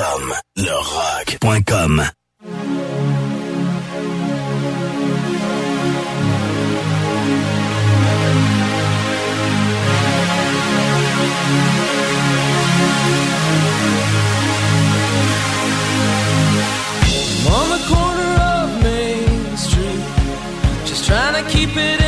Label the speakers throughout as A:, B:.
A: Sommes le rock.com.
B: on the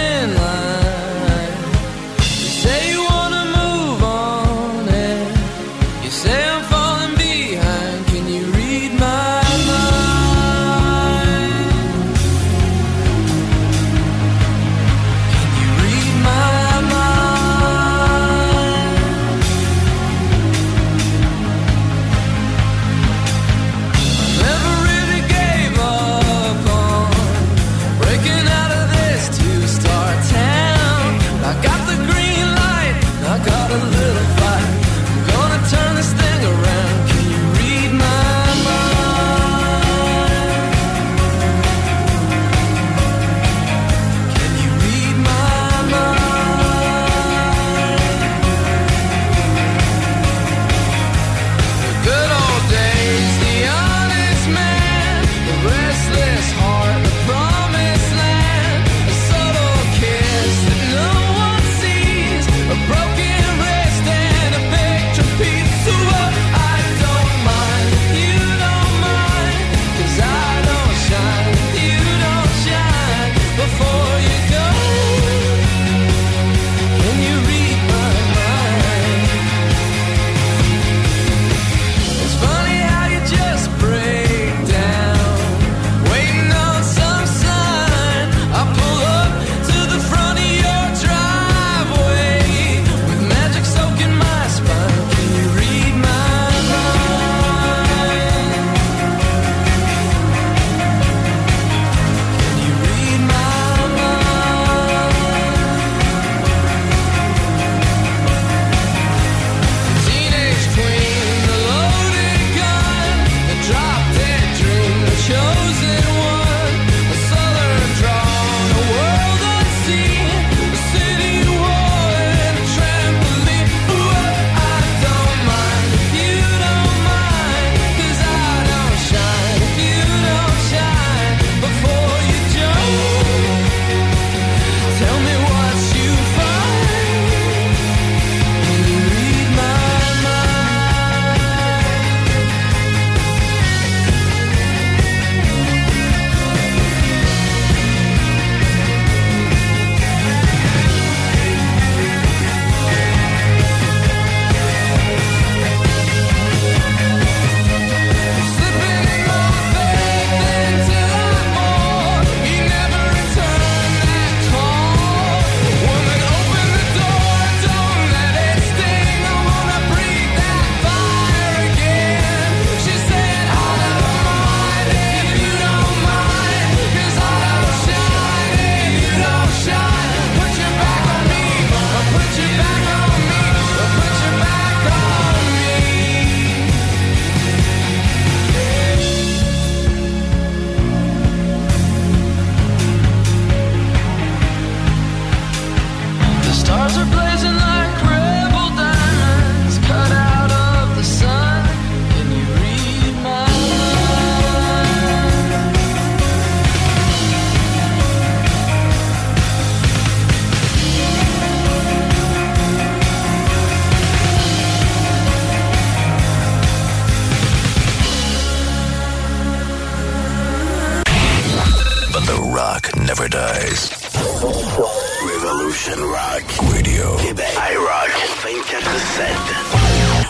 A: Revolution Rock Radio. Québec. iRock 24-7.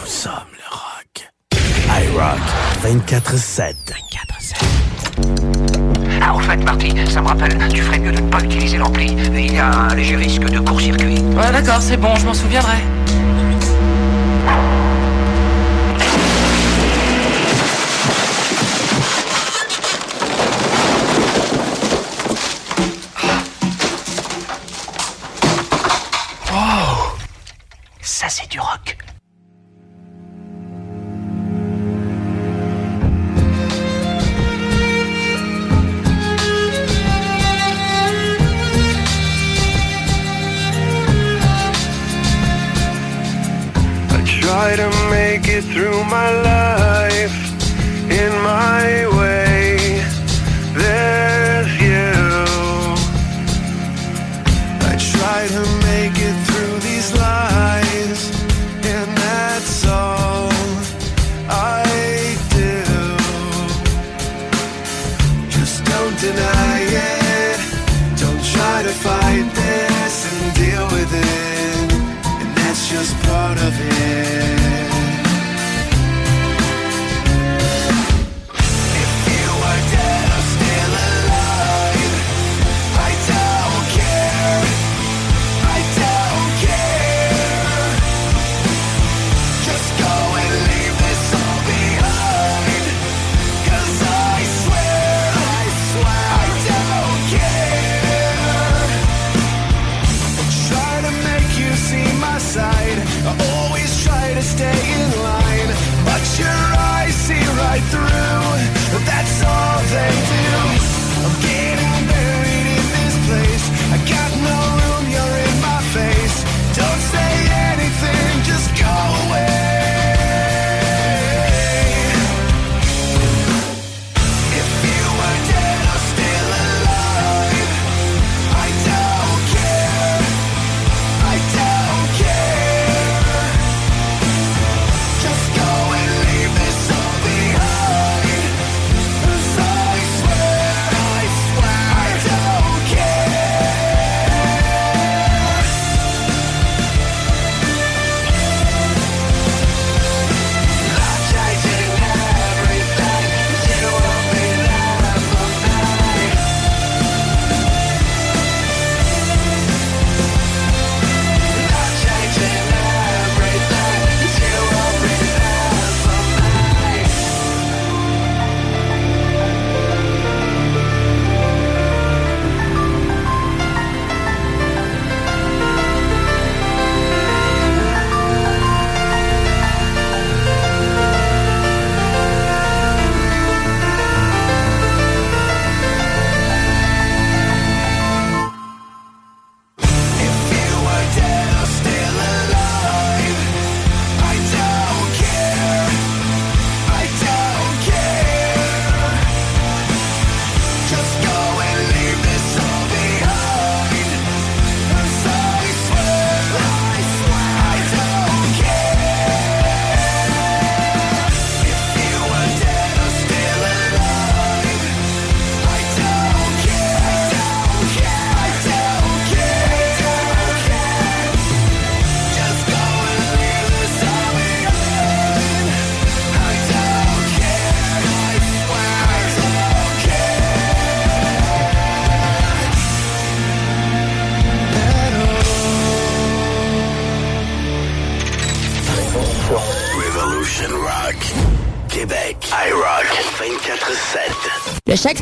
A: Nous sommes le rock. iRock 24-7. 24-7.
C: Ah, au fait, Marty, ça me rappelle, tu ferais mieux de ne pas utiliser l'ampli. Il y a un léger risque de court-circuit.
D: Ouais, d'accord, c'est bon, je m'en souviendrai.
E: It through my life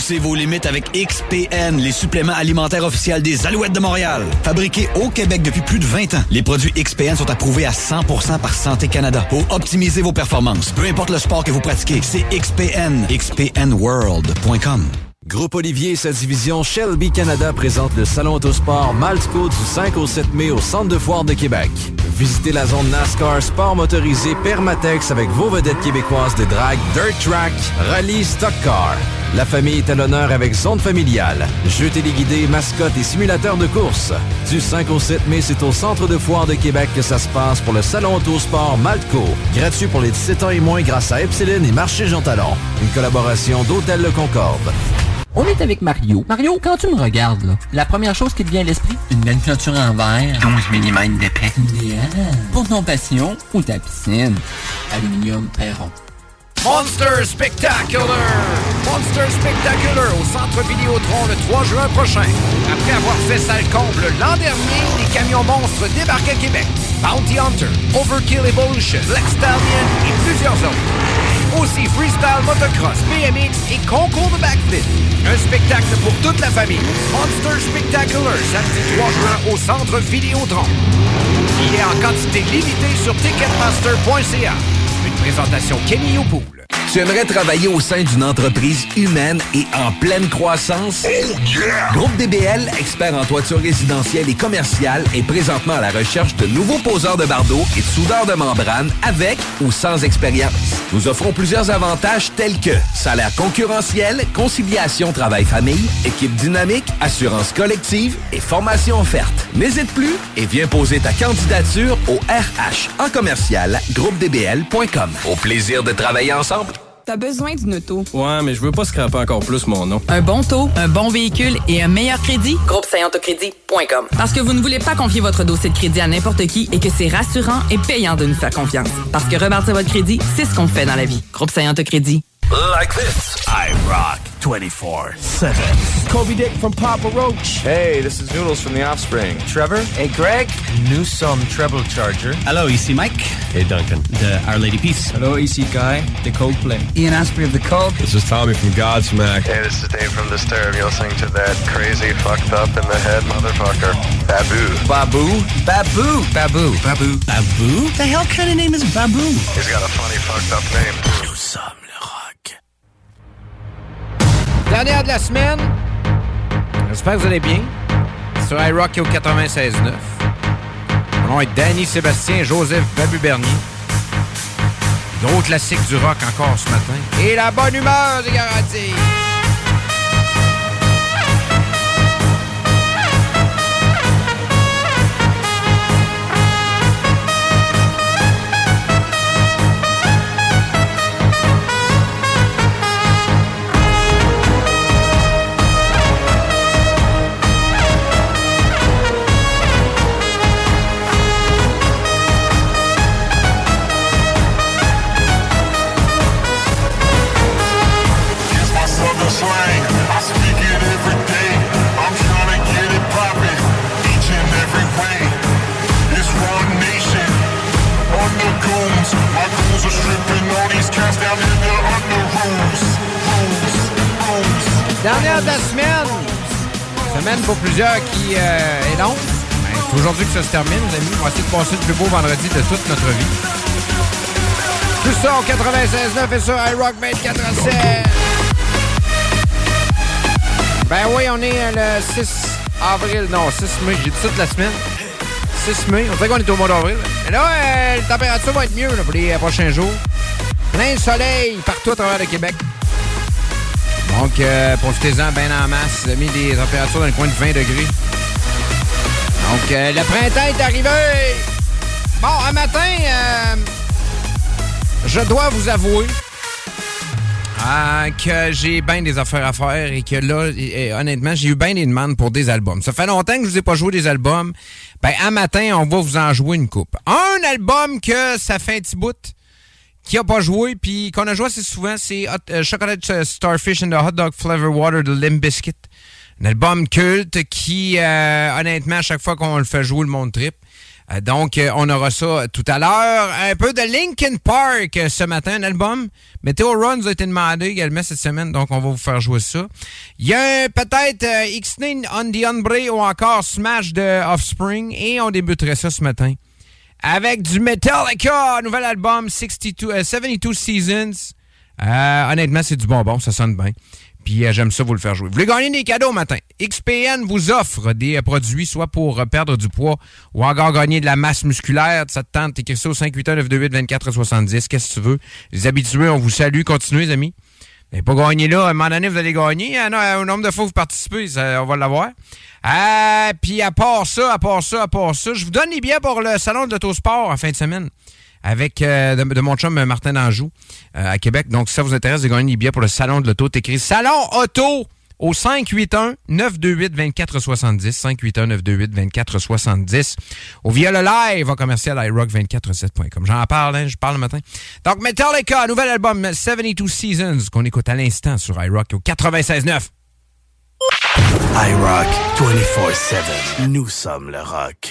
F: Repoussez vos limites avec XPN, les suppléments alimentaires officiels des Alouettes de Montréal. Fabriqués au Québec depuis plus de 20 ans, les produits XPN sont approuvés à 100% par Santé Canada pour optimiser vos performances. Peu importe le sport que vous pratiquez, c'est XPN. XPNWorld.com.
G: Groupe Olivier et sa division Shelby Canada présente le Salon Autosport Maltco du 5 au 7 mai au Centre de foire de Québec. Visitez la zone NASCAR sport motorisé Permatex avec vos vedettes québécoises de drag Dirt Track, Rallye Stock Car. La famille est à l'honneur avec Zone Familiale. Jeux téléguidés, mascottes et simulateurs de course. Du 5 au 7 mai, c'est au Centre de foire de Québec que ça se passe pour le Salon Autosport Maltco. Gratuit pour les 17 ans et moins grâce à Epsilon et Marché Jean Talon. Une collaboration d'Hôtel Le Concorde.
H: On est avec Mario. Mario, quand tu me regardes, là, la première chose qui te vient à l'esprit, une belle en verre.
C: 12 mm d'épais.
H: Idéal. Pour ton passion ou ta piscine. Aluminium Perron.
I: Monster Spectacular! Monster Spectacular au Centre Vidéotron le 3 juin prochain. Après avoir fait sale comble l'an dernier, les camions monstres débarquent à Québec. Bounty Hunter, Overkill Evolution, Black Stallion et plusieurs autres. Aussi freestyle motocross, BMX et concours de backflip. Un spectacle pour toute la famille. Monster Spectacular, samedi 3 juin au Centre Vidéotron. Il est en quantité limitée sur ticketmaster.ca. Présentation Kenny Opoul.
J: Tu aimerais travailler au sein d'une entreprise humaine et en pleine croissance? Groupe DBL, expert en toiture résidentielle et commerciale, est présentement à la recherche de nouveaux poseurs de bardeaux et de soudeurs de membrane avec ou sans expérience. Nous offrons plusieurs avantages tels que salaire concurrentiel, conciliation travail-famille, équipe dynamique, assurance collective et formation offerte. N'hésite plus et viens poser ta candidature au RH en commercial groupedbl.com. Au plaisir de travailler ensemble.
K: T'as besoin d'une auto.
L: Ouais, mais je veux pas scraper encore plus mon nom.
K: Un bon taux, un bon véhicule et un meilleur crédit? Groupe Parce que vous ne voulez pas confier votre dossier de crédit à n'importe qui et que c'est rassurant et payant de nous faire confiance. Parce que rebâtir votre crédit, c'est ce qu'on fait dans la vie. Groupe Saint Crédit.
A: Like this. I rock 24 7.
M: Kobe Dick from Papa Roach.
N: Hey, this is Noodles from The Offspring.
M: Trevor.
N: Hey, Greg. Nous sommes Treble Charger.
O: Hello, ici Mike.
N: Hey, Duncan.
O: The Our Lady Peace.
M: Hello, ici Guy. The Coldplay.
P: Ian Asprey of The Cult.
N: This is Tommy from Godsmack.
Q: Hey, this is Dave from Disturbed. You're listening to that crazy, fucked up in the head motherfucker, Babu.
N: Babu?
P: Babu.
N: Babu.
O: Babu. Babu? The hell kind of name is Babu?
Q: He's got a funny, fucked up name.
A: Nous sommes le rock.
I: Dernière de la semaine. J'espère que vous allez bien. Sur iRock au 96.9. Mon nom est Danny Sébastien Joseph Babu Bernier. Gros classique du rock encore ce matin. Et la bonne humeur est garantie. Dernière de la semaine. Semaine pour plusieurs qui euh, est longue. Ben, c'est aujourd'hui que ça se termine, les amis. On va essayer de passer le plus beau vendredi de toute notre vie. Tout ça au 96.9 et sur iRock 24 7. Ben oui, on est euh, le 6 avril. Non, 6 mai. J'ai dit ça toute la semaine. 6 mai. On dirait qu'on est au mois d'avril. Mais là, euh, la température va être mieux pour les euh, prochains jours. Plein de soleil partout à travers le Québec. Donc, euh, profitez-en bien en masse. Avez mis des températures dans le coin de 20 degrés. Donc, le printemps est arrivé. Bon, un matin, je dois vous avouer euh, que j'ai bien des affaires à faire et que là, honnêtement, j'ai eu bien des demandes pour des albums. Ça fait longtemps que je vous ai pas joué des albums. Ben, un matin, on va vous en jouer une coupe. Un album que ça fait un petit bout qui a pas joué, puis qu'on a joué assez souvent, c'est euh, Chocolate euh, Starfish and the Hot Dog Flavor Water de Limp Bizkit. Un album culte qui, euh, honnêtement, à chaque fois qu'on le fait jouer, le monde trip. Euh, donc, euh, on aura ça tout à l'heure. Un peu de Linkin Park euh, ce matin, un album. Météo Run nous a été demandé également cette semaine, donc on va vous faire jouer ça. Il y a peut-être X-Nin on the Umbre ou encore Smash de Offspring, et on débuterait ça ce matin avec du Metallica, nouvel album 62, euh, 72 Seasons. Honnêtement, c'est du bonbon, ça sonne bien. Puis euh, j'aime ça vous le faire jouer. Vous voulez gagner des cadeaux matin? XPN vous offre des euh, produits soit pour euh, perdre du poids ou encore gagner de la masse musculaire. Ça te tente, t'écris ça au 581 928 24 70 Qu'est-ce que tu veux? Les habitués, on vous salue. Continuez, les amis. n'avez pas gagné là. À un moment donné, vous allez gagner. hein, non, au nombre de fois vous participez, on va l'avoir. Puis à part ça, à part ça, à part ça, je vous donne les billets pour le salon de l'autosport en fin de semaine avec euh, de, de mon chum Martin d'Anjou euh, à Québec. Donc, si ça vous intéresse de gagner des billets pour le salon de l'auto, t'écris Salon Auto au 581-928-2470. 581-928-2470. Ou via le live en commercial iRock247.com. J'en parle, hein, je parle le matin. Donc, Metallica, nouvel album 72 Seasons qu'on écoute à l'instant sur iRock au 96.9.
E: iRock 24-7. Nous sommes le rock.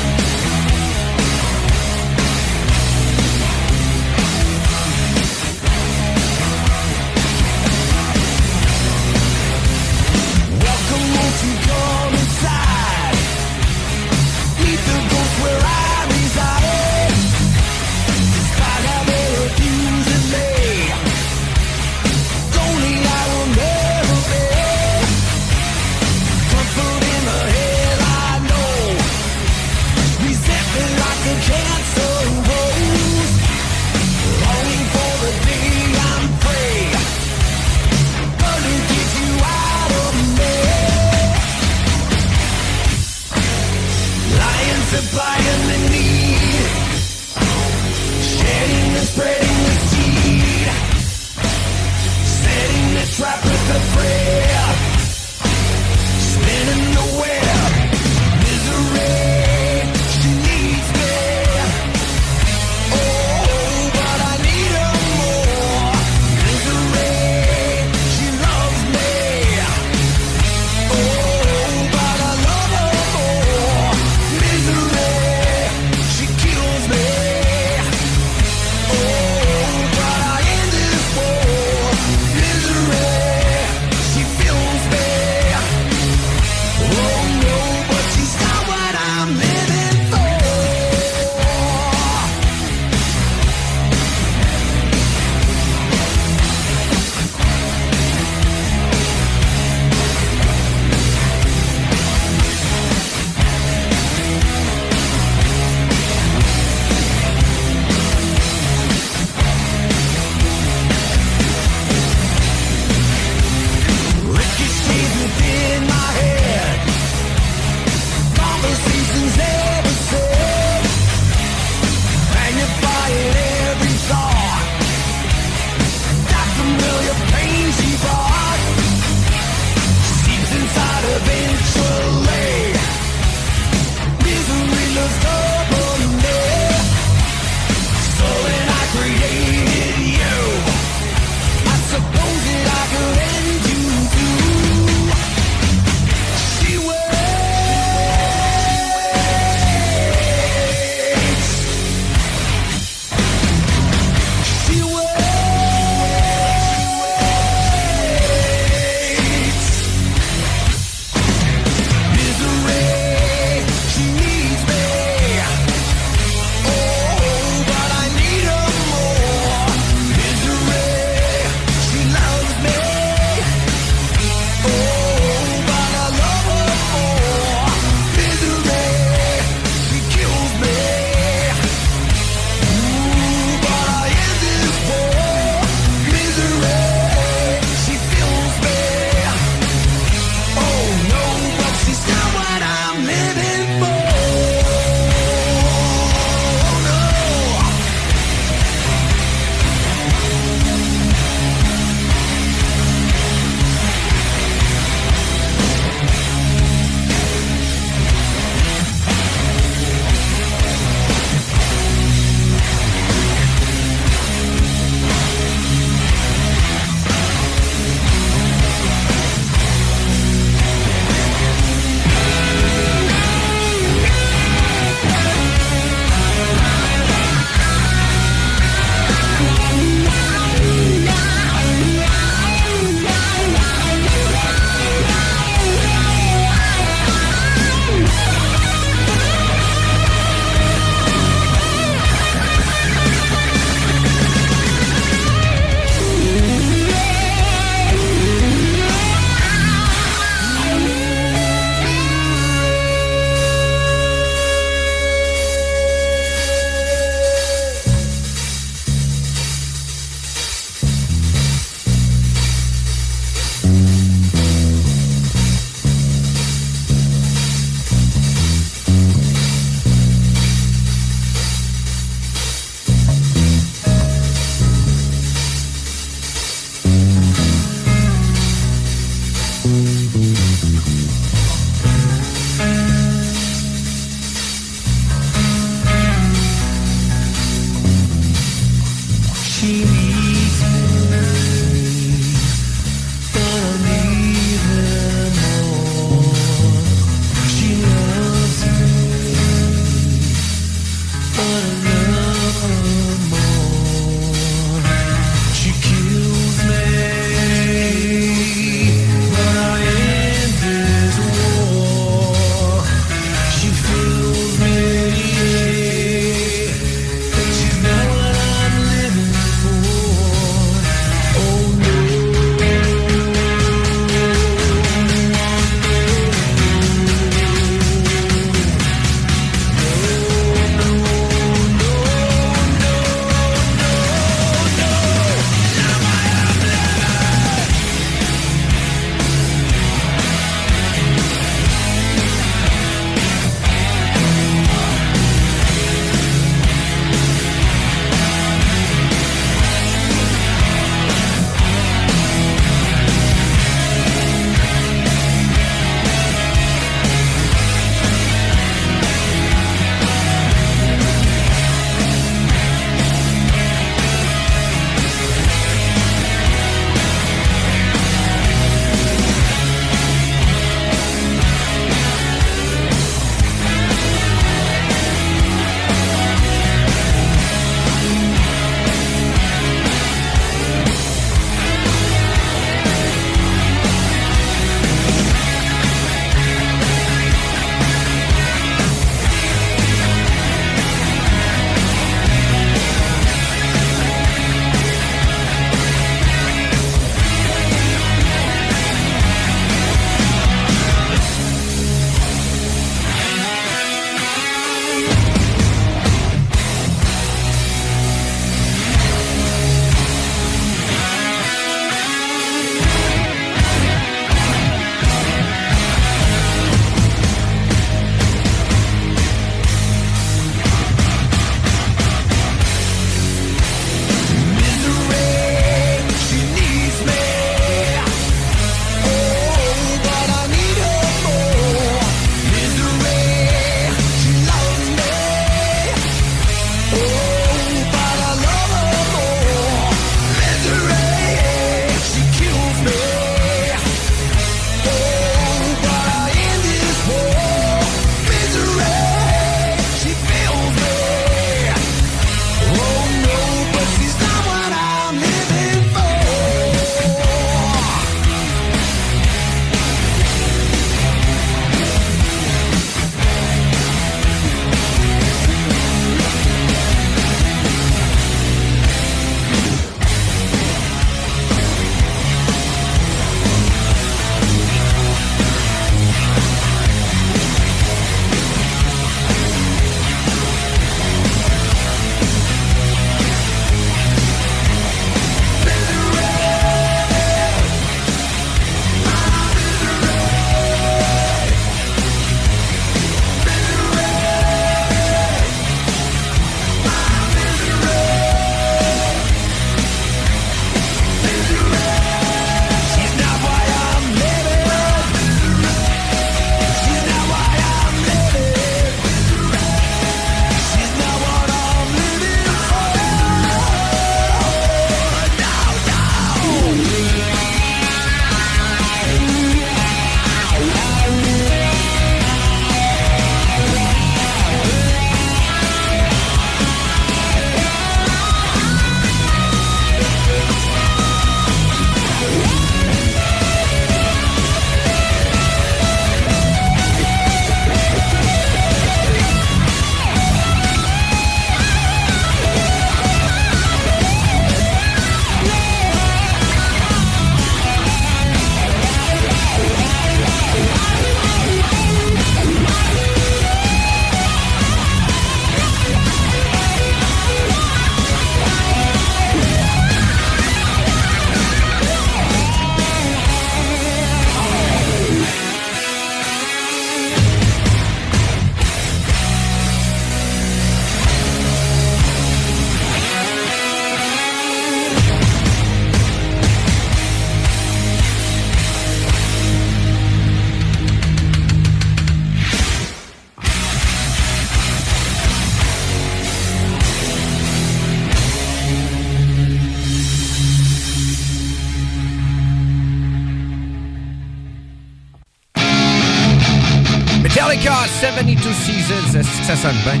I: 72 Seasons, est-ce que ça sonne bien?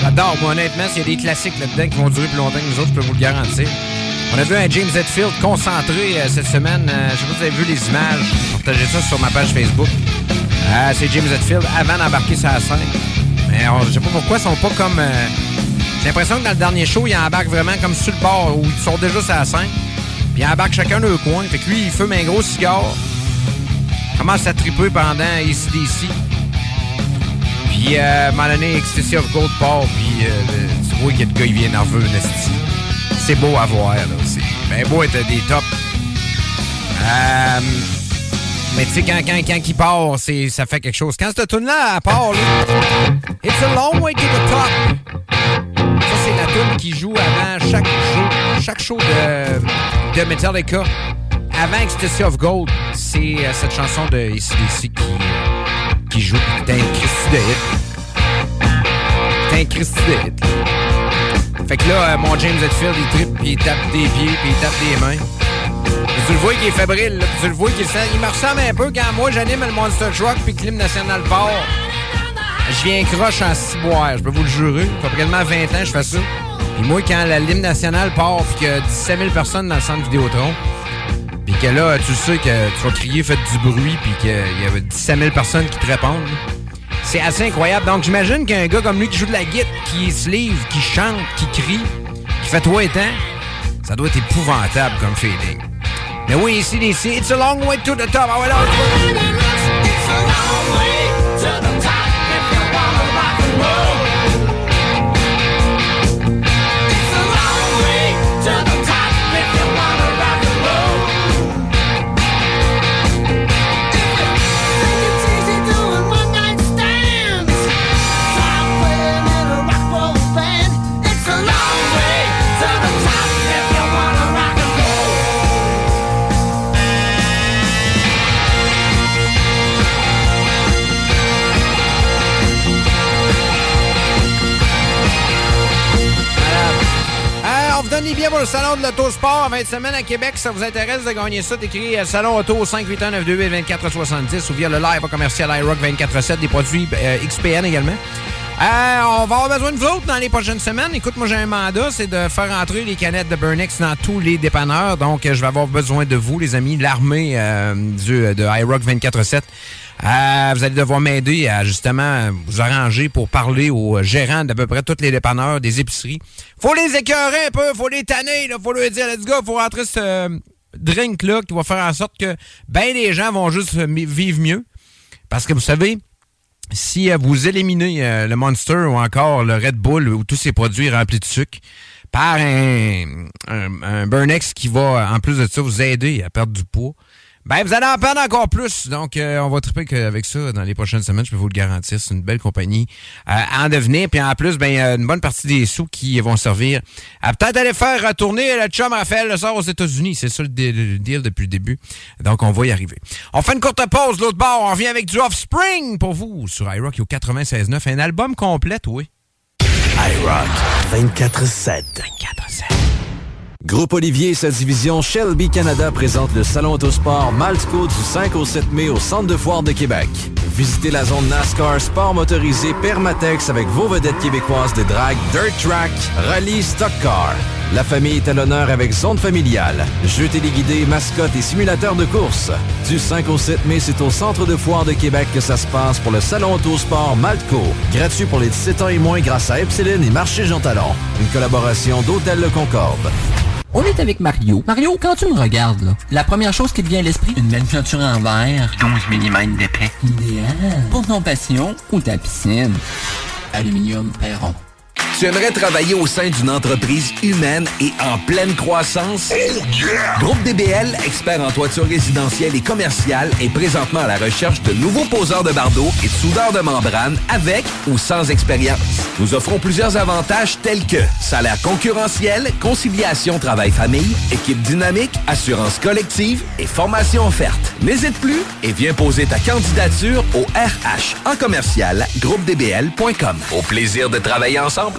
I: J'adore, moi, honnêtement, s'il y a des classiques là-dedans qui vont durer plus longtemps que nous autres, je peux vous le garantir. On a vu un James Hetfield concentré euh, cette semaine. Euh, je sais pas si vous avez vu les images. Partagé ça sur ma page Facebook. Euh, c'est James Hetfield avant d'embarquer sur la scène. Mais on- je sais pas pourquoi ils sont pas comme... J'ai l'impression que dans le dernier show, ils embarquent vraiment comme sur le bord où ils sont déjà sur la scène. Puis ils embarquent chacun leur coin. Fait que lui, il fume un gros cigare. Commence à triper pendant ACDC. Puis, euh, à un moment donné, Ecstasy of Gold part, puis euh, tu vois que le gars, il vient nerveux, Nasty. C'est beau à voir, là. C'est ben beau être des tops. Euh, mais tu sais, quand, quand, quand il part, ça fait quelque chose. Quand cette tune-là part, là, It's a long way to the top. Ça, c'est la tune qui joue avant chaque show, chaque show de, de Metallica. Avant Ecstasy of Gold, c'est euh, cette chanson de ACDC qui, qui joue. C'est un Christy de hit. C'est un Christy de hit. Fait que là, euh, mon James Hetfield, il tripe, puis il tape des pieds, puis il tape des mains. Puis tu le vois qu'il est fébrile, là, tu le vois qu'il sent- il me ressemble un peu quand moi j'anime le Monster Truck puis que l'hymne national part. Je viens croche en ciboire, je peux vous le jurer. Ça fait pratiquement 20 ans que je fais ça. Puis moi, quand la l'hymne national part puis qu'il y a 17 000 personnes dans le centre Vidéotron, puis que là, tu sais que tu vas crier, faites du bruit, puis qu'il y avait 17 000 personnes qui te répondent, c'est assez incroyable. Donc, j'imagine qu'un gars comme lui qui joue de la guitare, qui se livre, qui chante, qui crie, qui fait toi et temps, ça doit être épouvantable comme feeling. Mais oui, ici, ici, it's a long way to the top. Ah ouais, là, Euh, billets pour le salon de l'autosport en 20 semaines à Québec. Si ça vous intéresse de gagner ça, t'écris euh, Salon Auto 581-928-2470 ou via le live commercial iRock 24-7, des produits euh, XPN également. Euh, on va avoir besoin de vous autres dans les prochaines semaines. Écoute, moi j'ai un mandat, c'est de faire entrer les canettes de Burnix dans tous les dépanneurs. Donc, euh, je vais avoir besoin de vous, les amis, l'armée euh, de iRock 24-7. Euh, vous allez devoir m'aider à justement vous arranger pour parler aux gérants d'à peu près tous les dépanneurs, des épiceries. Faut les écœurer un peu, faut les tanner, là, faut leur dire, let's go, faut rentrer ce drink-là qui va faire en sorte que ben des gens vont juste vivre mieux. Parce que vous savez, si vous éliminez euh, le Monster ou encore le Red Bull ou tous ces produits remplis de sucre par un, un, un Burnex qui va, en plus de ça, vous aider à perdre du poids, ben vous allez en perdre encore plus. Donc, euh, on va triper avec ça dans les prochaines semaines, je peux vous le garantir. C'est une belle compagnie euh, à en devenir. Puis en plus, ben, a une bonne partie des sous qui vont servir à peut-être aller faire retourner le chum Raphaël le sort aux États-Unis. C'est ça le, deal depuis le début. Donc, on va y arriver. On fait une courte pause. L'autre bord, on revient avec du Offspring pour vous sur iRock au 96.9. Un album complet, oui.
A: iRock 24-7.
G: Groupe Olivier et sa division Shelby Canada présente le Salon Autosport Maltco du 5 au 7 mai au Centre de foire de Québec. Visitez la zone NASCAR sport motorisé Permatex avec vos vedettes québécoises de drag Dirt Track, Rallye Stock Car. La famille est à l'honneur avec zone familiale, jeux téléguidés, mascottes et simulateurs de course. Du 5 au 7 mai, c'est au Centre de foire de Québec que ça se passe pour le Salon Autosport Maltco. Gratuit pour les 17 ans et moins grâce à Epsilon et Marché Jean Talon. Une collaboration d'Hôtel Le Concorde.
H: On est avec Mario. Mario, quand tu me regardes, là, la première chose qui te vient à l'esprit, une belle peinture en verre.
C: 12 mm d'épais.
H: Idéal. Pour ton passion ou ta piscine? Aluminium Perron.
J: Tu aimerais travailler au sein d'une entreprise humaine et en pleine croissance? Groupe DBL, expert en toiture résidentielle et commerciale, est présentement à la recherche de nouveaux poseurs de bardeaux et de soudeurs de membrane avec ou sans expérience. Nous offrons plusieurs avantages tels que salaire concurrentiel, conciliation travail-famille, équipe dynamique, assurance collective et formation offerte. N'hésite plus et viens poser ta candidature au RH en commercial groupedbl.com. Au plaisir de travailler ensemble.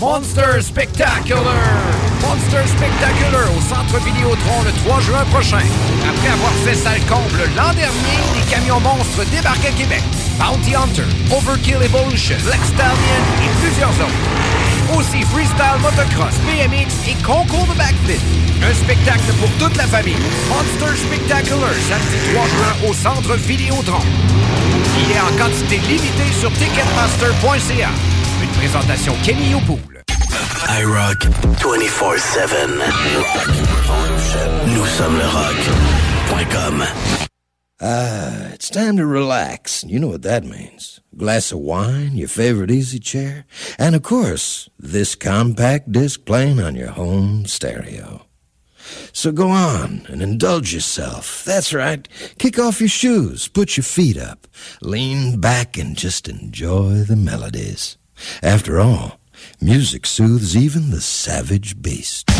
I: Monster Spectacular! Monster Spectacular au Centre Vidéotron le 3 juin prochain. Après avoir fait salle comble l'an dernier, les camions monstres débarquent à Québec. Bounty Hunter, Overkill Evolution, Black Stallion et plusieurs autres. Aussi freestyle motocross, BMX et concours de backflip. Un spectacle pour toute la famille. Monster Spectacular, samedi 3 juin au Centre Vidéotron. Il est en quantité limitée sur ticketmaster.ca. Une présentation Kenny Yopoul.
A: iRock 24-7. Nous sommes le rock.com.
R: Ah, it's time to relax. You know what that means. A glass of wine, your favorite easy chair, and of course, this compact disc playing on your home stereo. So go on and indulge yourself. That's right. Kick off your shoes, put your feet up, lean back and just enjoy the melodies. After all, music soothes even the savage beast.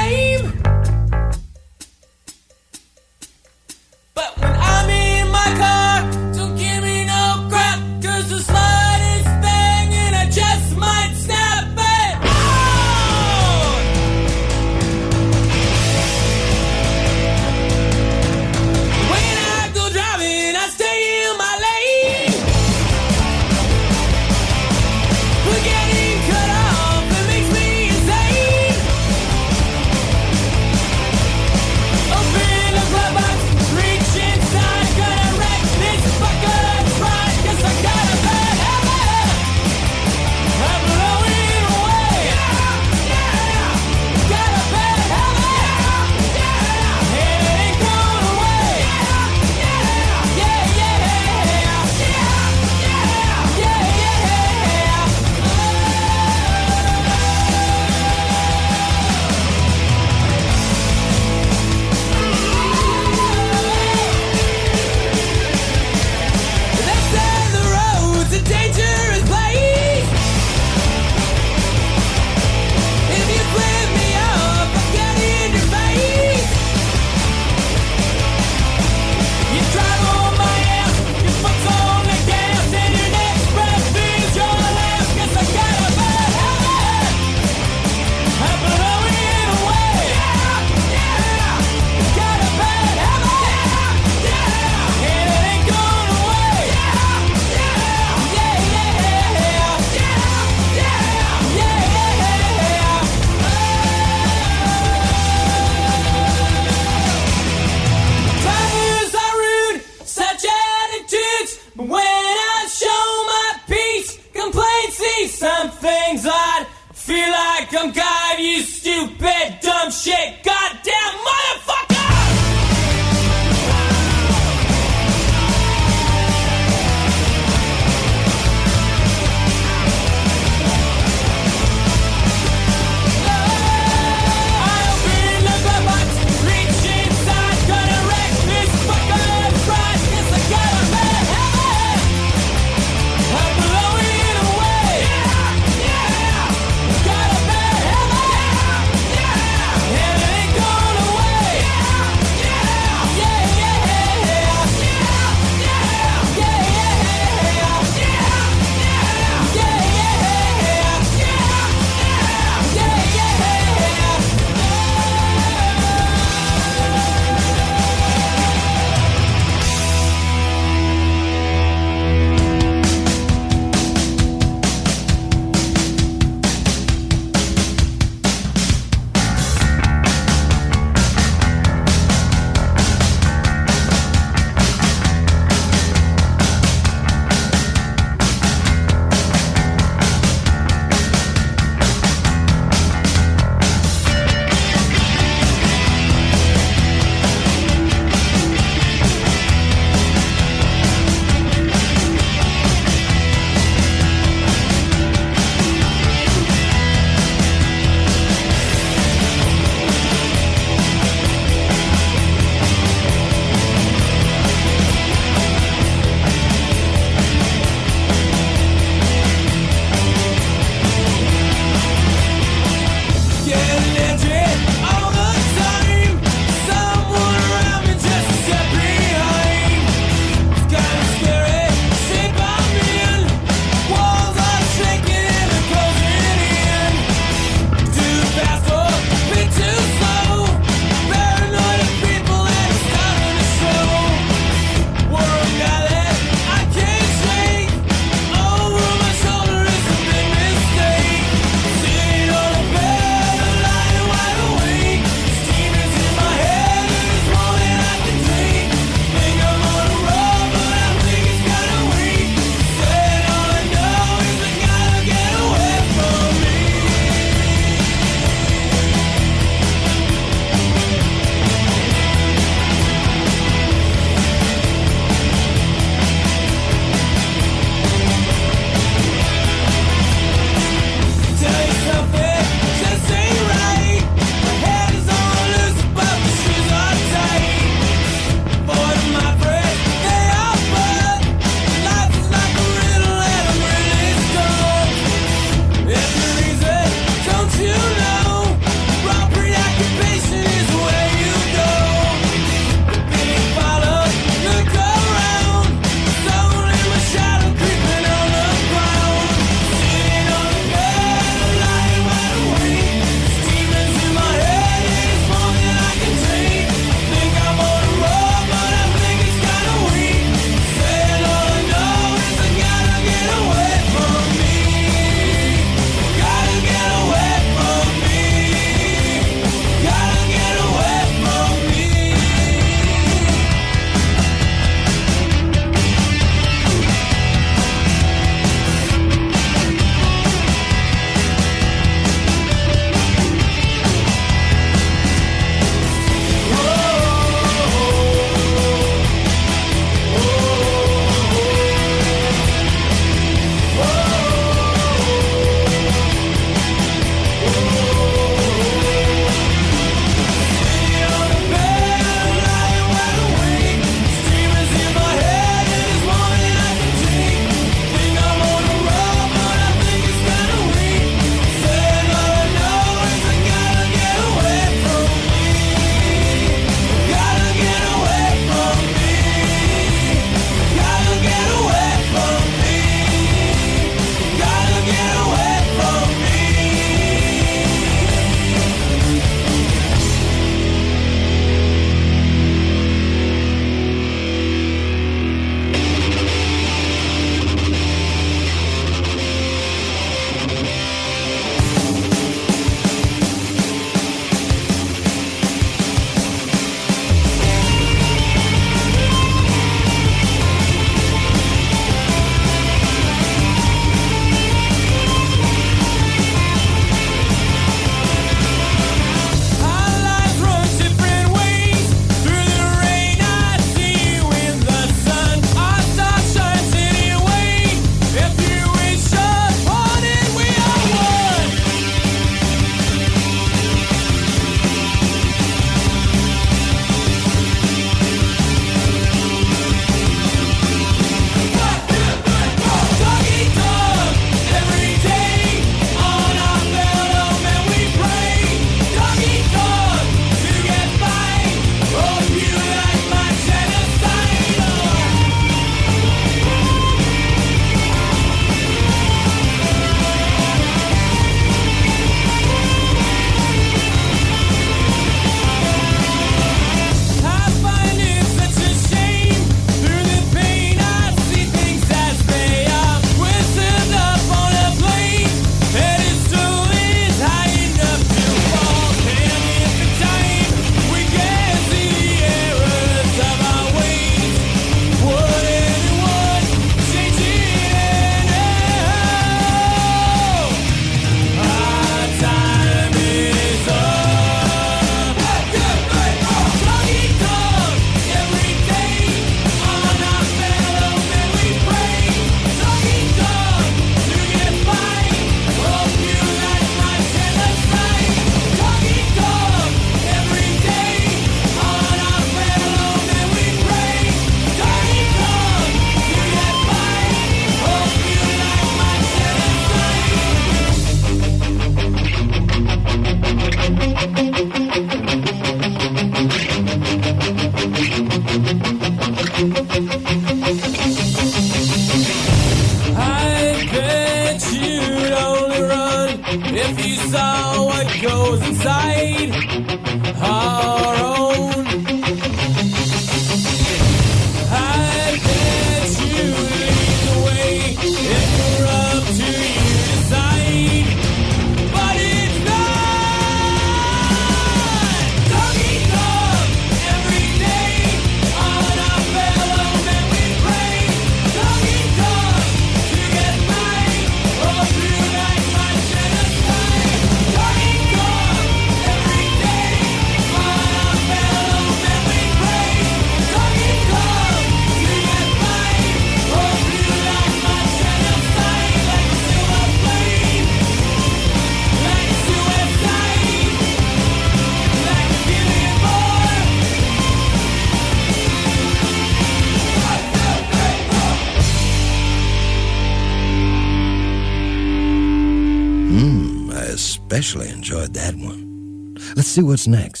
B: See
R: what's next.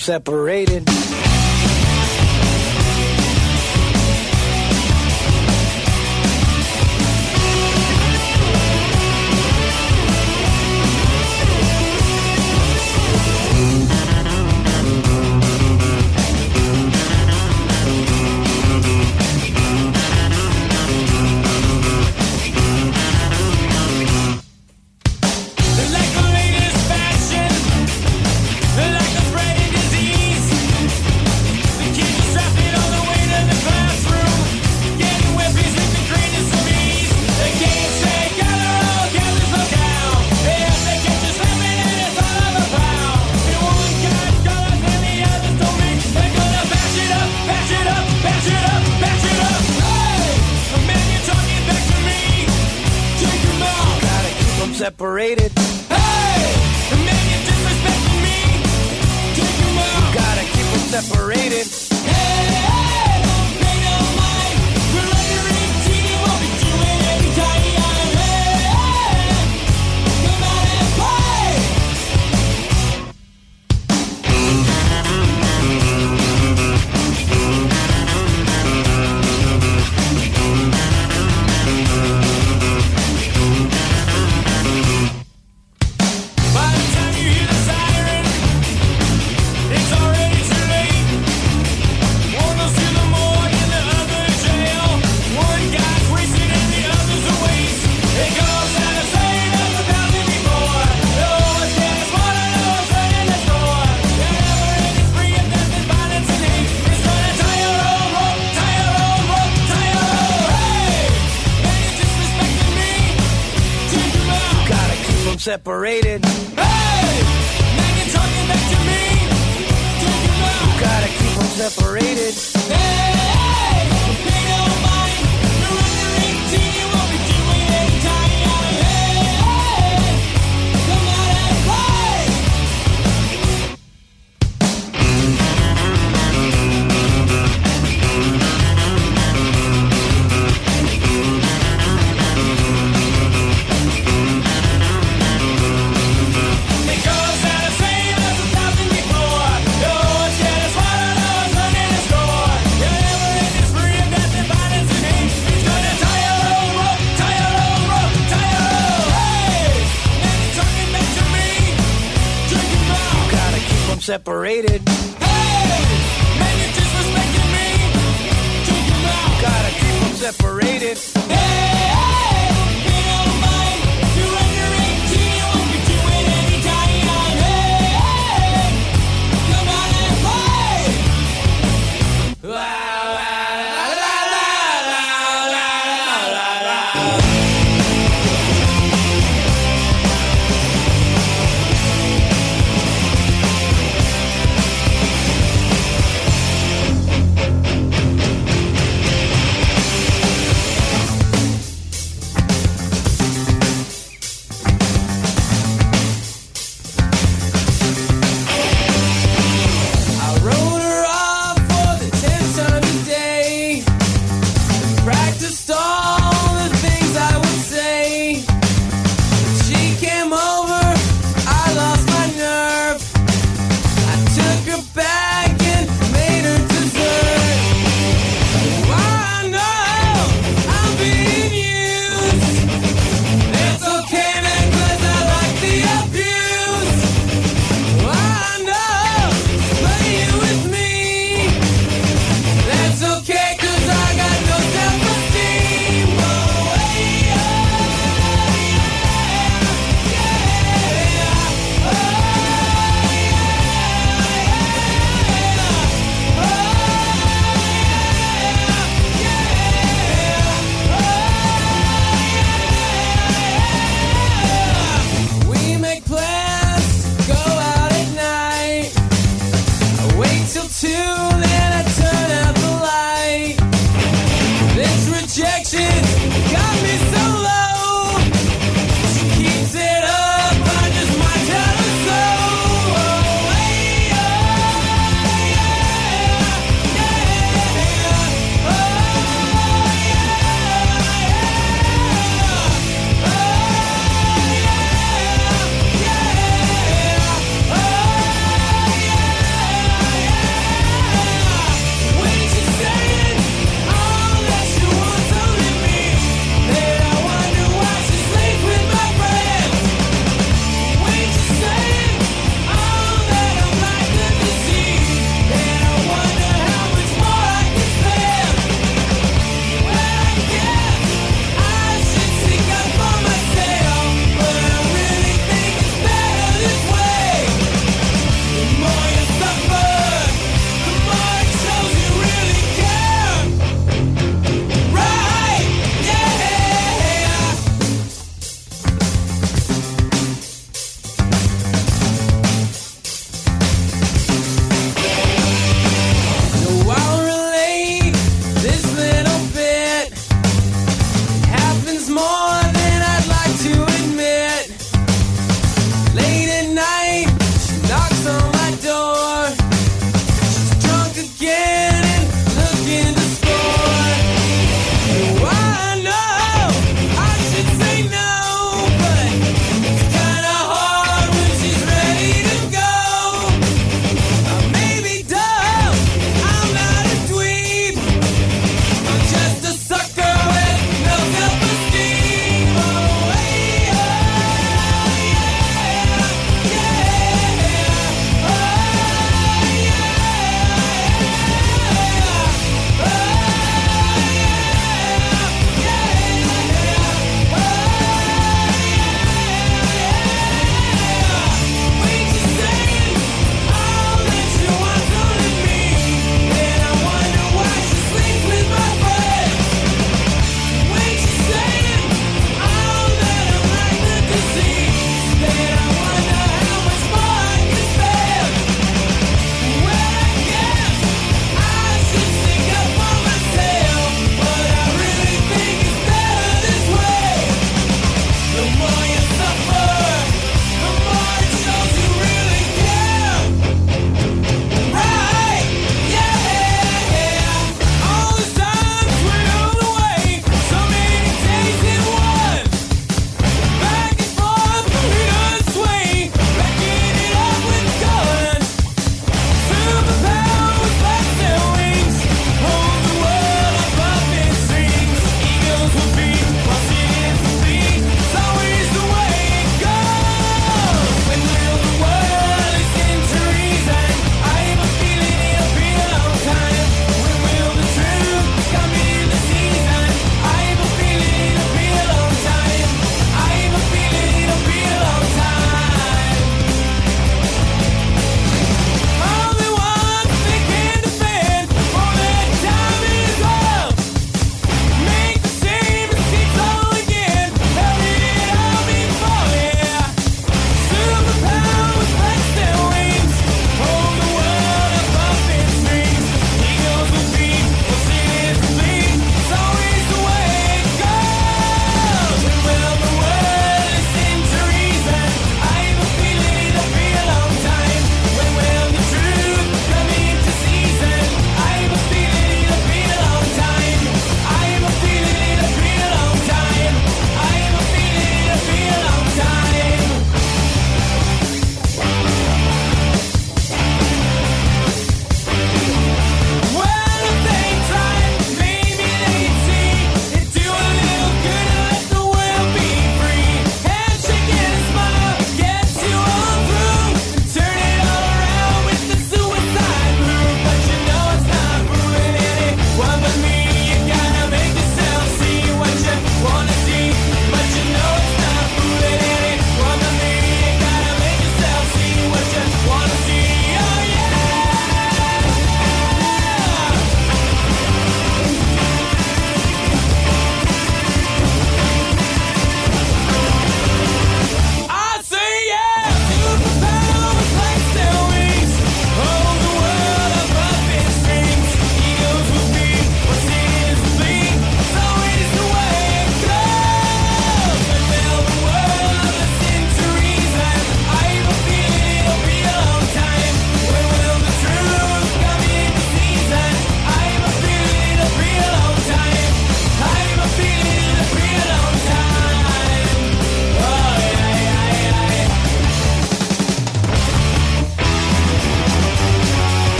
M: Separated.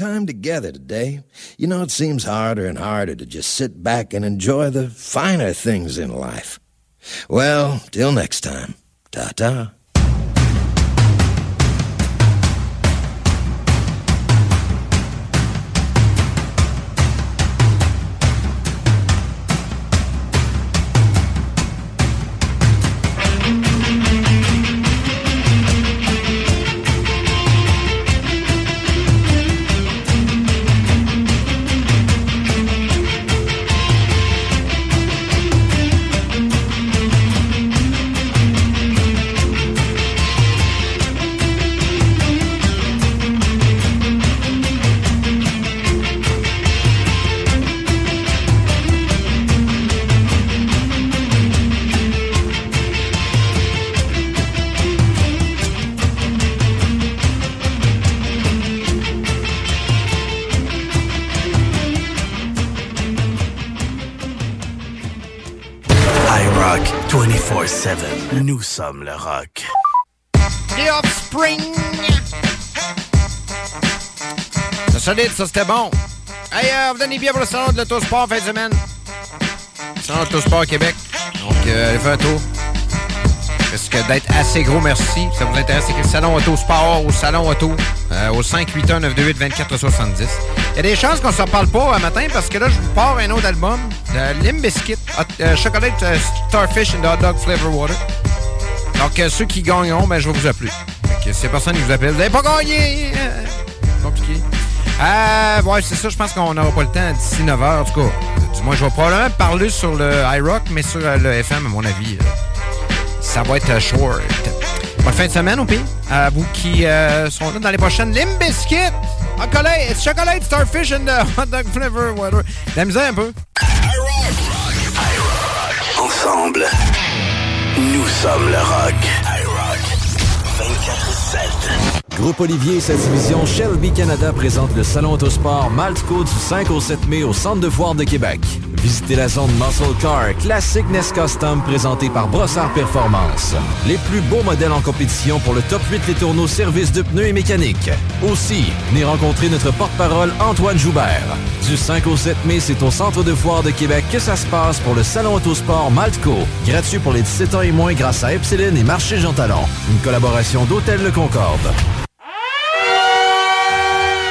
B: Time
R: together today. You know, it seems harder and harder to just sit back and enjoy the finer things in life. Well, till next time, ta ta.
A: Nous sommes le rock.
I: The Offspring. C'est solide, ça, c'était bon. Hey, euh, vous donnez bien pour le salon de l'autosport en fin de semaine. Salon de l'autosport Québec. Donc, euh, allez faire un tour. Parce que d'être assez gros, merci. Ça vous intéresse, c'est que le salon autosport au salon auto euh, au 581 928 2470 Il y a des chances qu'on se reparle pas un matin parce que là, je vous pars un autre album de Bizkit, Hot- euh, Chocolate euh, Starfish and Hot Dog Flavor Water. Donc, ceux qui gagneront, ben, je vais vous appeler. Que si personne qui vous appelle, vous n'avez pas gagné! Euh, compliqué. Euh, ouais, c'est ça, je pense qu'on n'aura pas le temps d'ici 9h, en tout cas. Du moins, je vais probablement parler sur le iRock, mais sur euh, le FM, à mon avis, ça va être euh, short. Bonne fin de semaine, au pire. À vous qui sont là dans les prochaines Limb Biscuit! Chocolate, starfish and hot dog flavor, water. La misère un peu.
A: Ensemble, nous sommes le rock. iRock 24-7.
G: Groupe Olivier et sa division Shelby Canada présente le Salon Autosport Maltco du 5 au 7 mai au Centre de foire de Québec. Visitez la zone Muscle Car, classique NES Custom présenté par Brossard Performance. Les plus beaux modèles en compétition pour le top 8 Les Tourneaux service de pneus et mécanique. Aussi, venez rencontrer notre porte-parole Antoine Joubert. Du 5 au 7 mai, c'est au Centre de foire de Québec que ça se passe pour le Salon Autosport Maltco. Gratuit pour les 17 ans et moins grâce à Epsilon et Marché Jean Talon. Une collaboration d'Hôtel Le Concorde.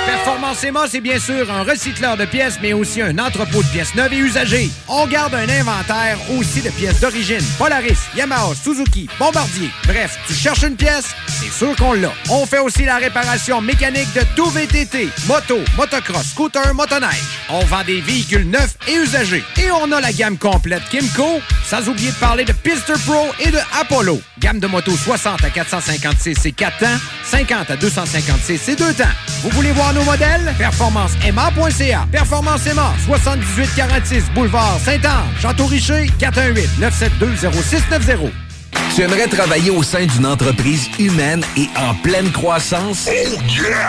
I: Performance EMA, c'est bien sûr un recycleur de pièces, mais aussi un entrepôt de pièces neuves et usagées. On garde un inventaire aussi de pièces d'origine. Polaris, Yamaha, Suzuki, Bombardier. Bref, tu cherches une pièce, c'est sûr qu'on l'a. On fait aussi la réparation mécanique de tout VTT, moto, motocross, scooter, motoneige. On vend des véhicules neufs et usagés. Et on a la gamme complète Kimco, sans oublier de parler de Pister Pro et de Apollo. Gamme de motos 60 à 456 c'est 4 temps, 50 à 256 c'est 2 temps. Vous voulez voir nos modèles? PerformanceMA.ca. Performance EMA, 7846 Boulevard Saint-Anne, Château-Richer, 418-972-0690.
J: Tu aimerais travailler au sein d'une entreprise humaine et en pleine croissance?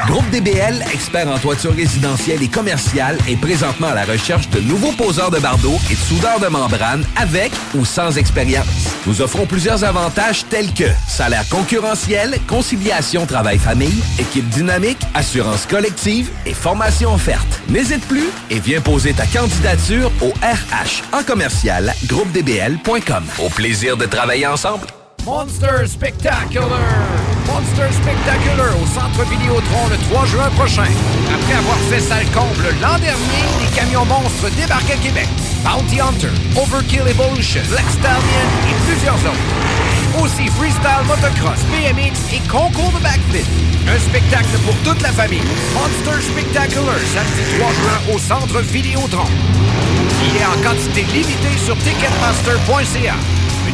J: Groupe DBL, expert en toiture résidentielle et commerciale, est présentement à la recherche de nouveaux poseurs de bardeaux et de soudeurs de membrane avec ou sans expérience. Nous offrons plusieurs avantages tels que salaire concurrentiel, conciliation travail-famille, équipe dynamique, assurance collective et formation offerte. N'hésite plus et viens poser ta candidature au RH en commercial groupedbl.com. Au plaisir de travailler ensemble.
I: Monster Spectacular! Monster Spectacular au Centre Vidéotron le 3 juin prochain. Après avoir fait salle comble l'an dernier, les camions monstres débarquent à Québec. Bounty Hunter, Overkill Evolution, Black Stallion et plusieurs autres. Aussi freestyle motocross, BMX et concours de backflip. Un spectacle pour toute la famille. Monster Spectacular, samedi 3 juin au Centre Vidéotron. Il est en quantité limitée sur ticketmaster.ca.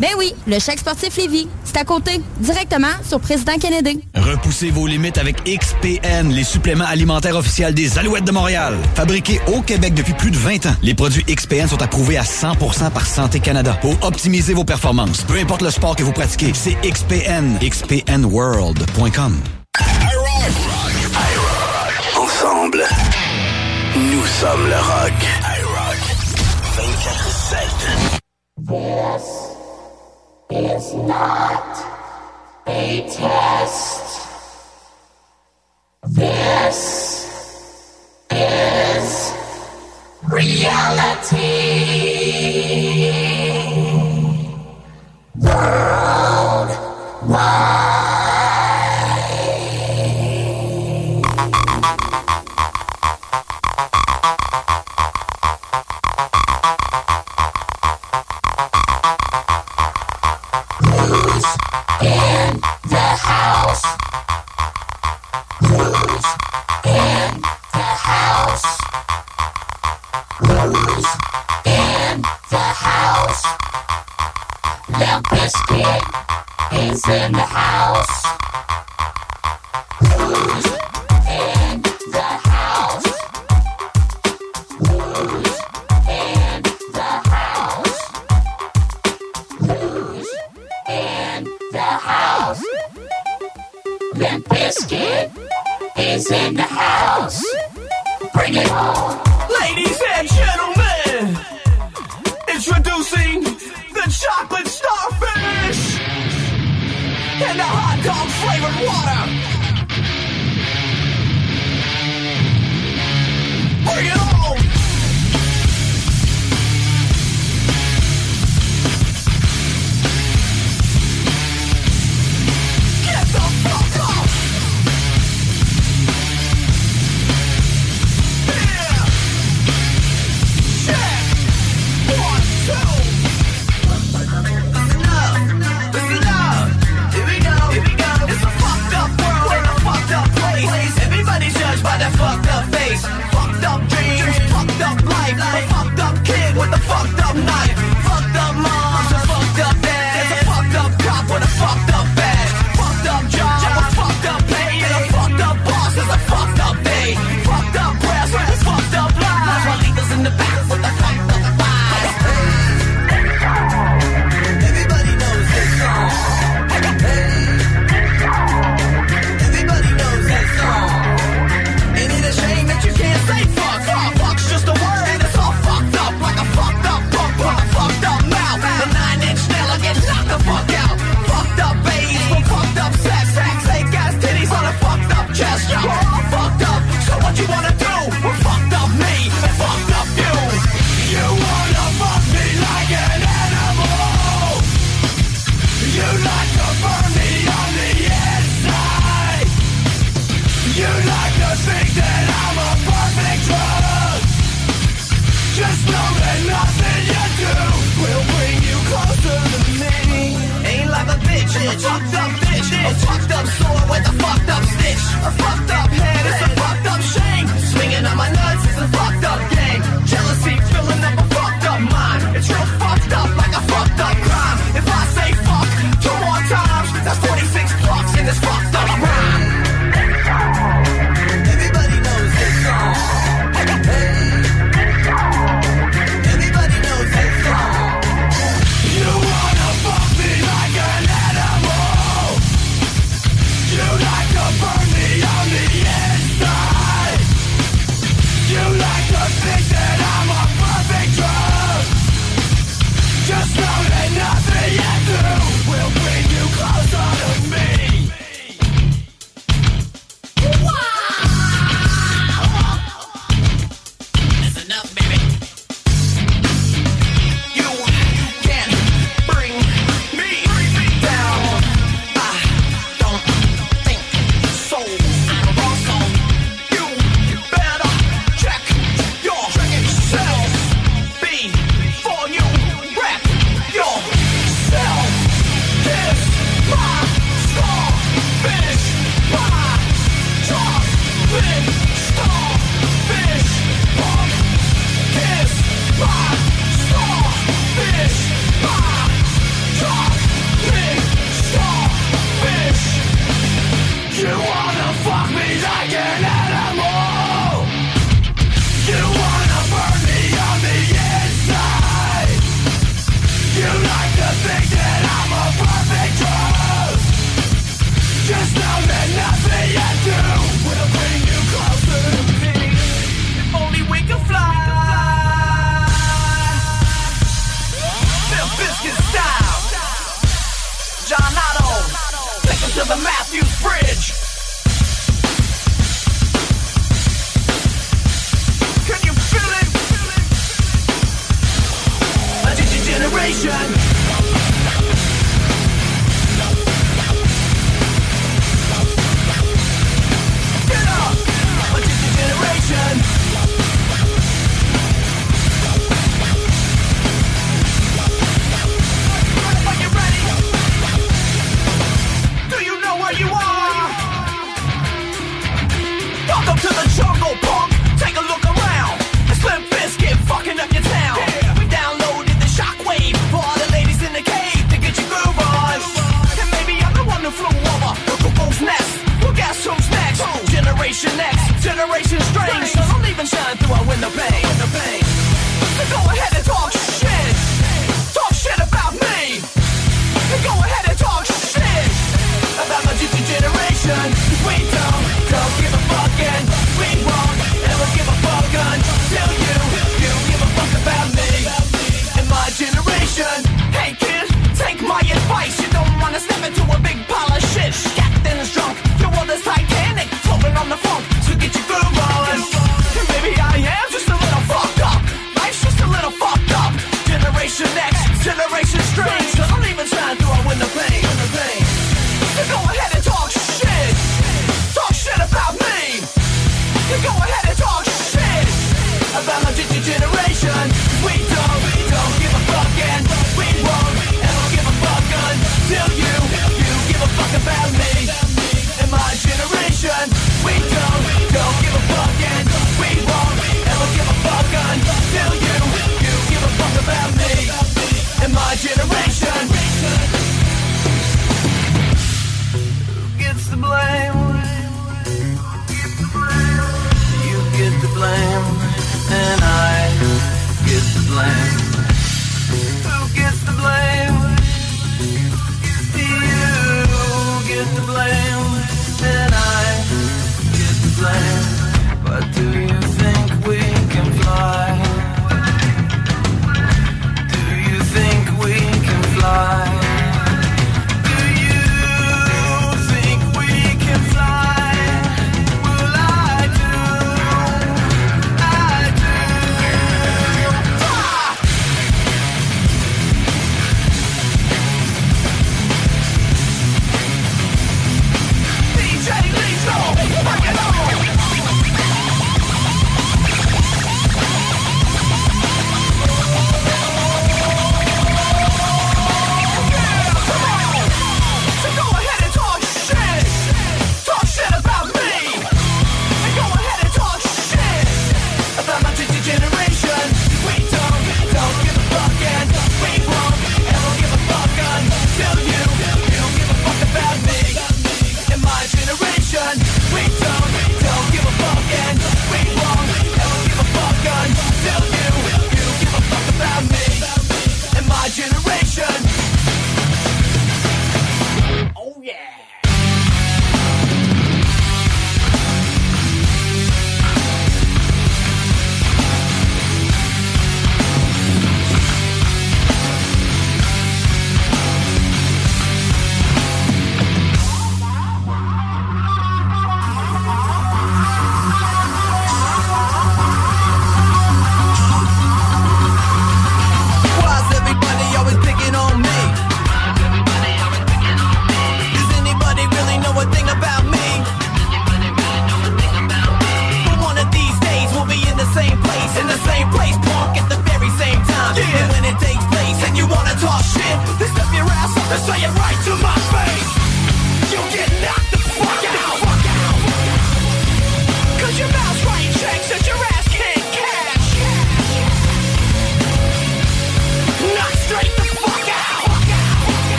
S: Ben oui, le chèque sportif Lévis. C'est à côté, directement sur Président Kennedy.
F: Repoussez vos limites avec XPN, les suppléments alimentaires officiels des Alouettes de Montréal. Fabriqués au Québec depuis plus de 20 ans, les produits XPN sont approuvés à 100% par Santé Canada pour optimiser vos performances. Peu importe le sport que vous pratiquez, c'est XPN. XPNWorld.com
A: Ensemble, nous sommes le rock. I 24-7.
T: is not a test. This is reality.
E: Worldwide. in the house.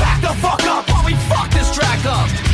E: back the fuck up while we fuck this track up.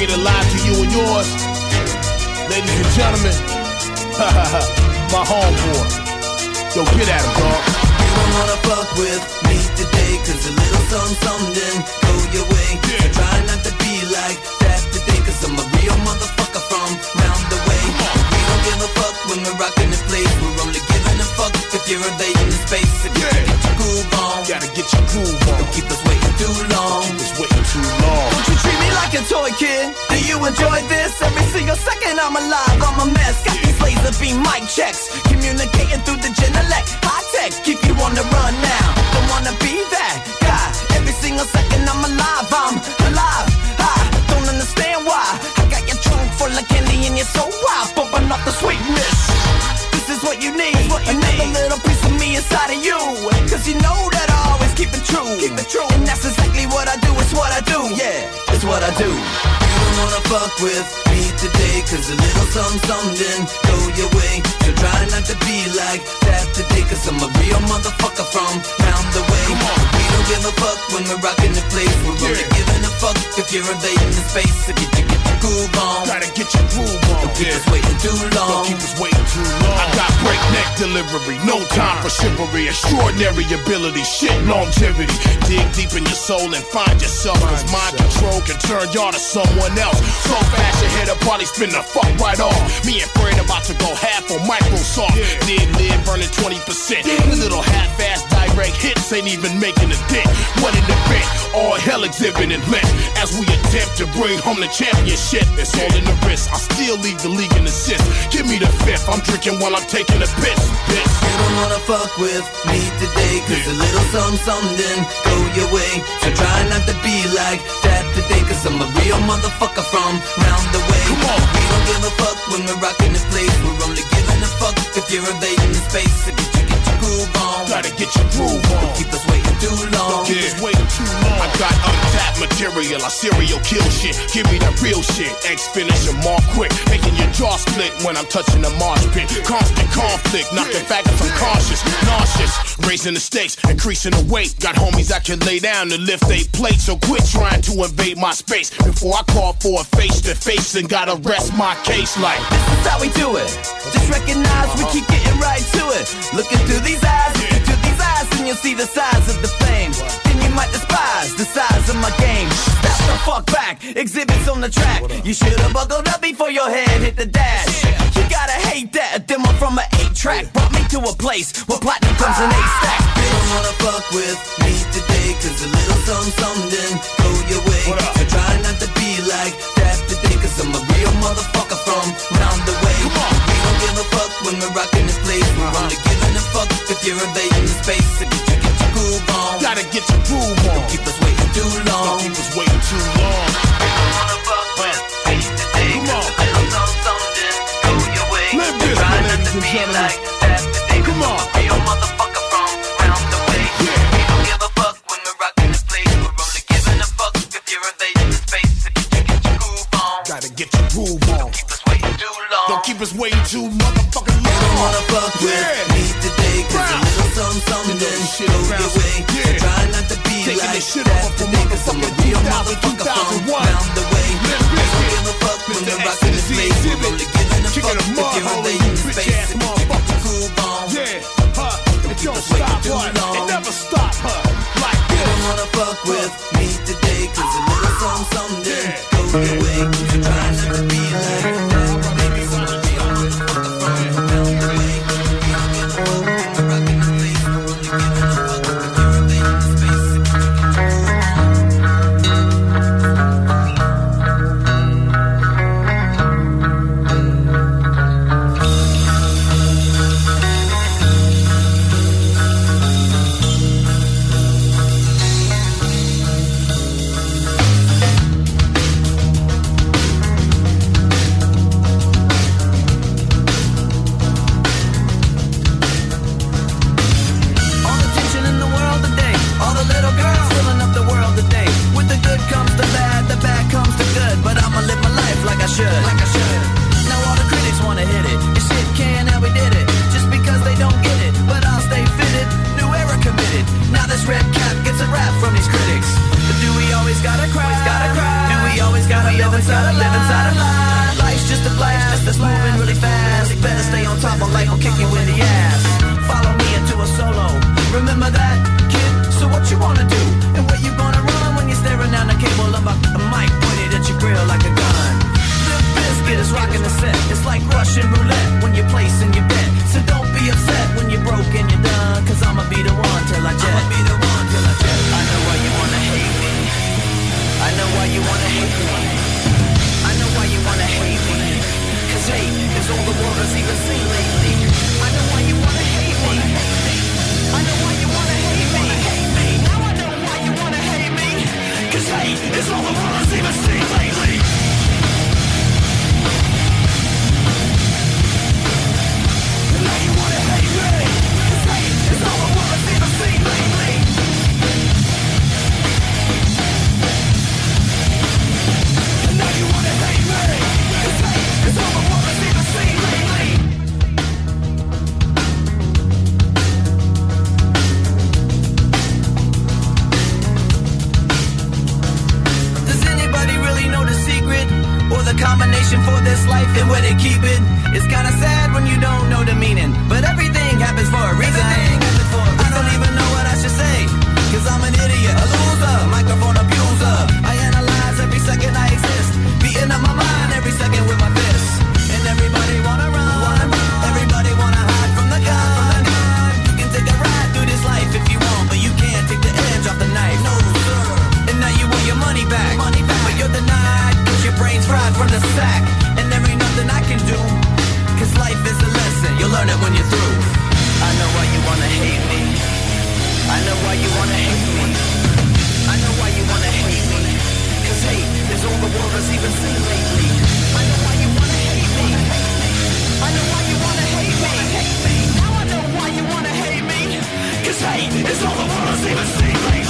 E: Bringing it
U: live to you and yours. Ladies and gentlemen. My homeboy. Yo, get at him, dog.
E: You don't wanna fuck with me today Cause a little something, something go your way So try not to be like that today Cause I'm a real motherfucker from round the way We don't give a fuck when we're rocking the place. We're only giving a fuck if you're invading the space. If you can get your groove on
U: Gotta get your groove on
E: Don't keep us waiting too long.
U: Keep us waiting too long.
E: Don't you treat me like a toy kid? Do you enjoy this? Every single second I'm alive, I'm a mess. Got these laser beam mic checks. Communicating through the Genelec. High tech, keep you on the run now. Don't wanna be that guy. Every single second I'm alive, I'm alive. I don't understand why full of candy and you're so wild Bumping off the sweetness? This is what you need. Another little piece of me inside of you. Cause you know that I always keep it true. Keep it true. And that's exactly what I do, it's what I do. Yeah, it's what I do. You don't wanna fuck with me today Cause a little something, something go your way. So try not to be like that today Cause I'm a real motherfucker from round the way give a fuck when we're rocking the place We're only giving a fuck if you're invading the space So get your, get your groove on
U: Gotta get your groove on.
E: Don't keep us waiting too long
U: Don't keep us waiting too long. I got breakneck delivery, no time for chivalry, extraordinary ability, shit longevity. Dig deep in your soul and find yourself. Cause mind control can turn y'all to someone else. So fast your head up, probably spin the fuck right off. Me and Fred about to go half on Microsoft. Live, live, burning 20%. The little half-ass direct hits ain't even making a dent. What an event, all hell exhibiting lit. As we attempt to bring home the championship, it's all in the wrist. I still lead the league in assists. Give me the fifth, I'm drinking while I'm taking a piss. Bitch.
E: You don't wanna fuck with me today Cause a little something, something go your way So try not to be like that today Cause I'm a real motherfucker from round the way Come on. We don't give a fuck when we're rocking the place We're only giving a fuck if you're invading the space So get your, groove on
U: Gotta get your groove on.
E: Don't keep us waiting too long
U: Don't keep us waiting too long. I got untapped material, I serial kill shit. Give me that real shit. X finish them all quick, making your jaw split when I'm touching the marsh pit. Constant conflict, knocking faggots unconscious, nauseous, raising the stakes, increasing the weight. Got homies that can lay down to lift they plate, so quit trying to invade my space before I call for a face to face and gotta rest my case like.
E: This is how we do it. Just recognize we keep getting right to it. Looking through these eyes, looking through these eyes, and you'll see the size of the flames. Then you might despise the size of my game. Step the fuck back, exhibits on the track. You should've buckled up before your head hit the dash. You gotta hate that. A demo from an 8 track brought me to a place where platinum comes in 8 stacks. You don't wanna fuck with me today, cause a little something, something go your way. So try not to be like that today, cause I'm a real motherfucker from round the way. We don't give a fuck when we're rocking the place. We're only giving a fuck if you're invading the space. If you get your groove on.
U: Gotta get your groove on.
E: Don't keep us waiting too long.
U: Don't keep us waiting too long.
E: Wanna fuck with face I something your way. Like motherfucker the We don't give a fuck when we're rocking place. We're only giving a fuck if you're invading the space. Get your groove on.
U: Gotta get your groove on. Don't keep us waiting too motherfucking
E: long.
U: You
E: don't wanna fuck with yeah. me cause a little something, something go your way. So try not to be Taking like shit that today, cause I'm a real motherfucker from round the way. We don't give a fuck when we're rocking the place. We're only giving a fuck if you're invading the space. So get your groove on. Yeah, huh? It don't stop, huh? It never stop, huh? Like You don't wanna fuck with me today, cause a little something, something go your way. So try not to be like for this life and where they keep it. It's kinda sad when you don't know the meaning, but everything happens for a reason. I don't even know what I should say, cause I'm an idiot, a loser, microphone sack. And there ain't nothing I can do, cause life is a lesson, you'll learn it when you're through. I know why you wanna hate me. I know why you wanna hate me. I know why you wanna hate me. Cause hate is all the world has even seen lately. I know why you wanna hate me. I know why you wanna hate me. Now I know why you wanna hate me. Cause hate is all the world has even seen lately.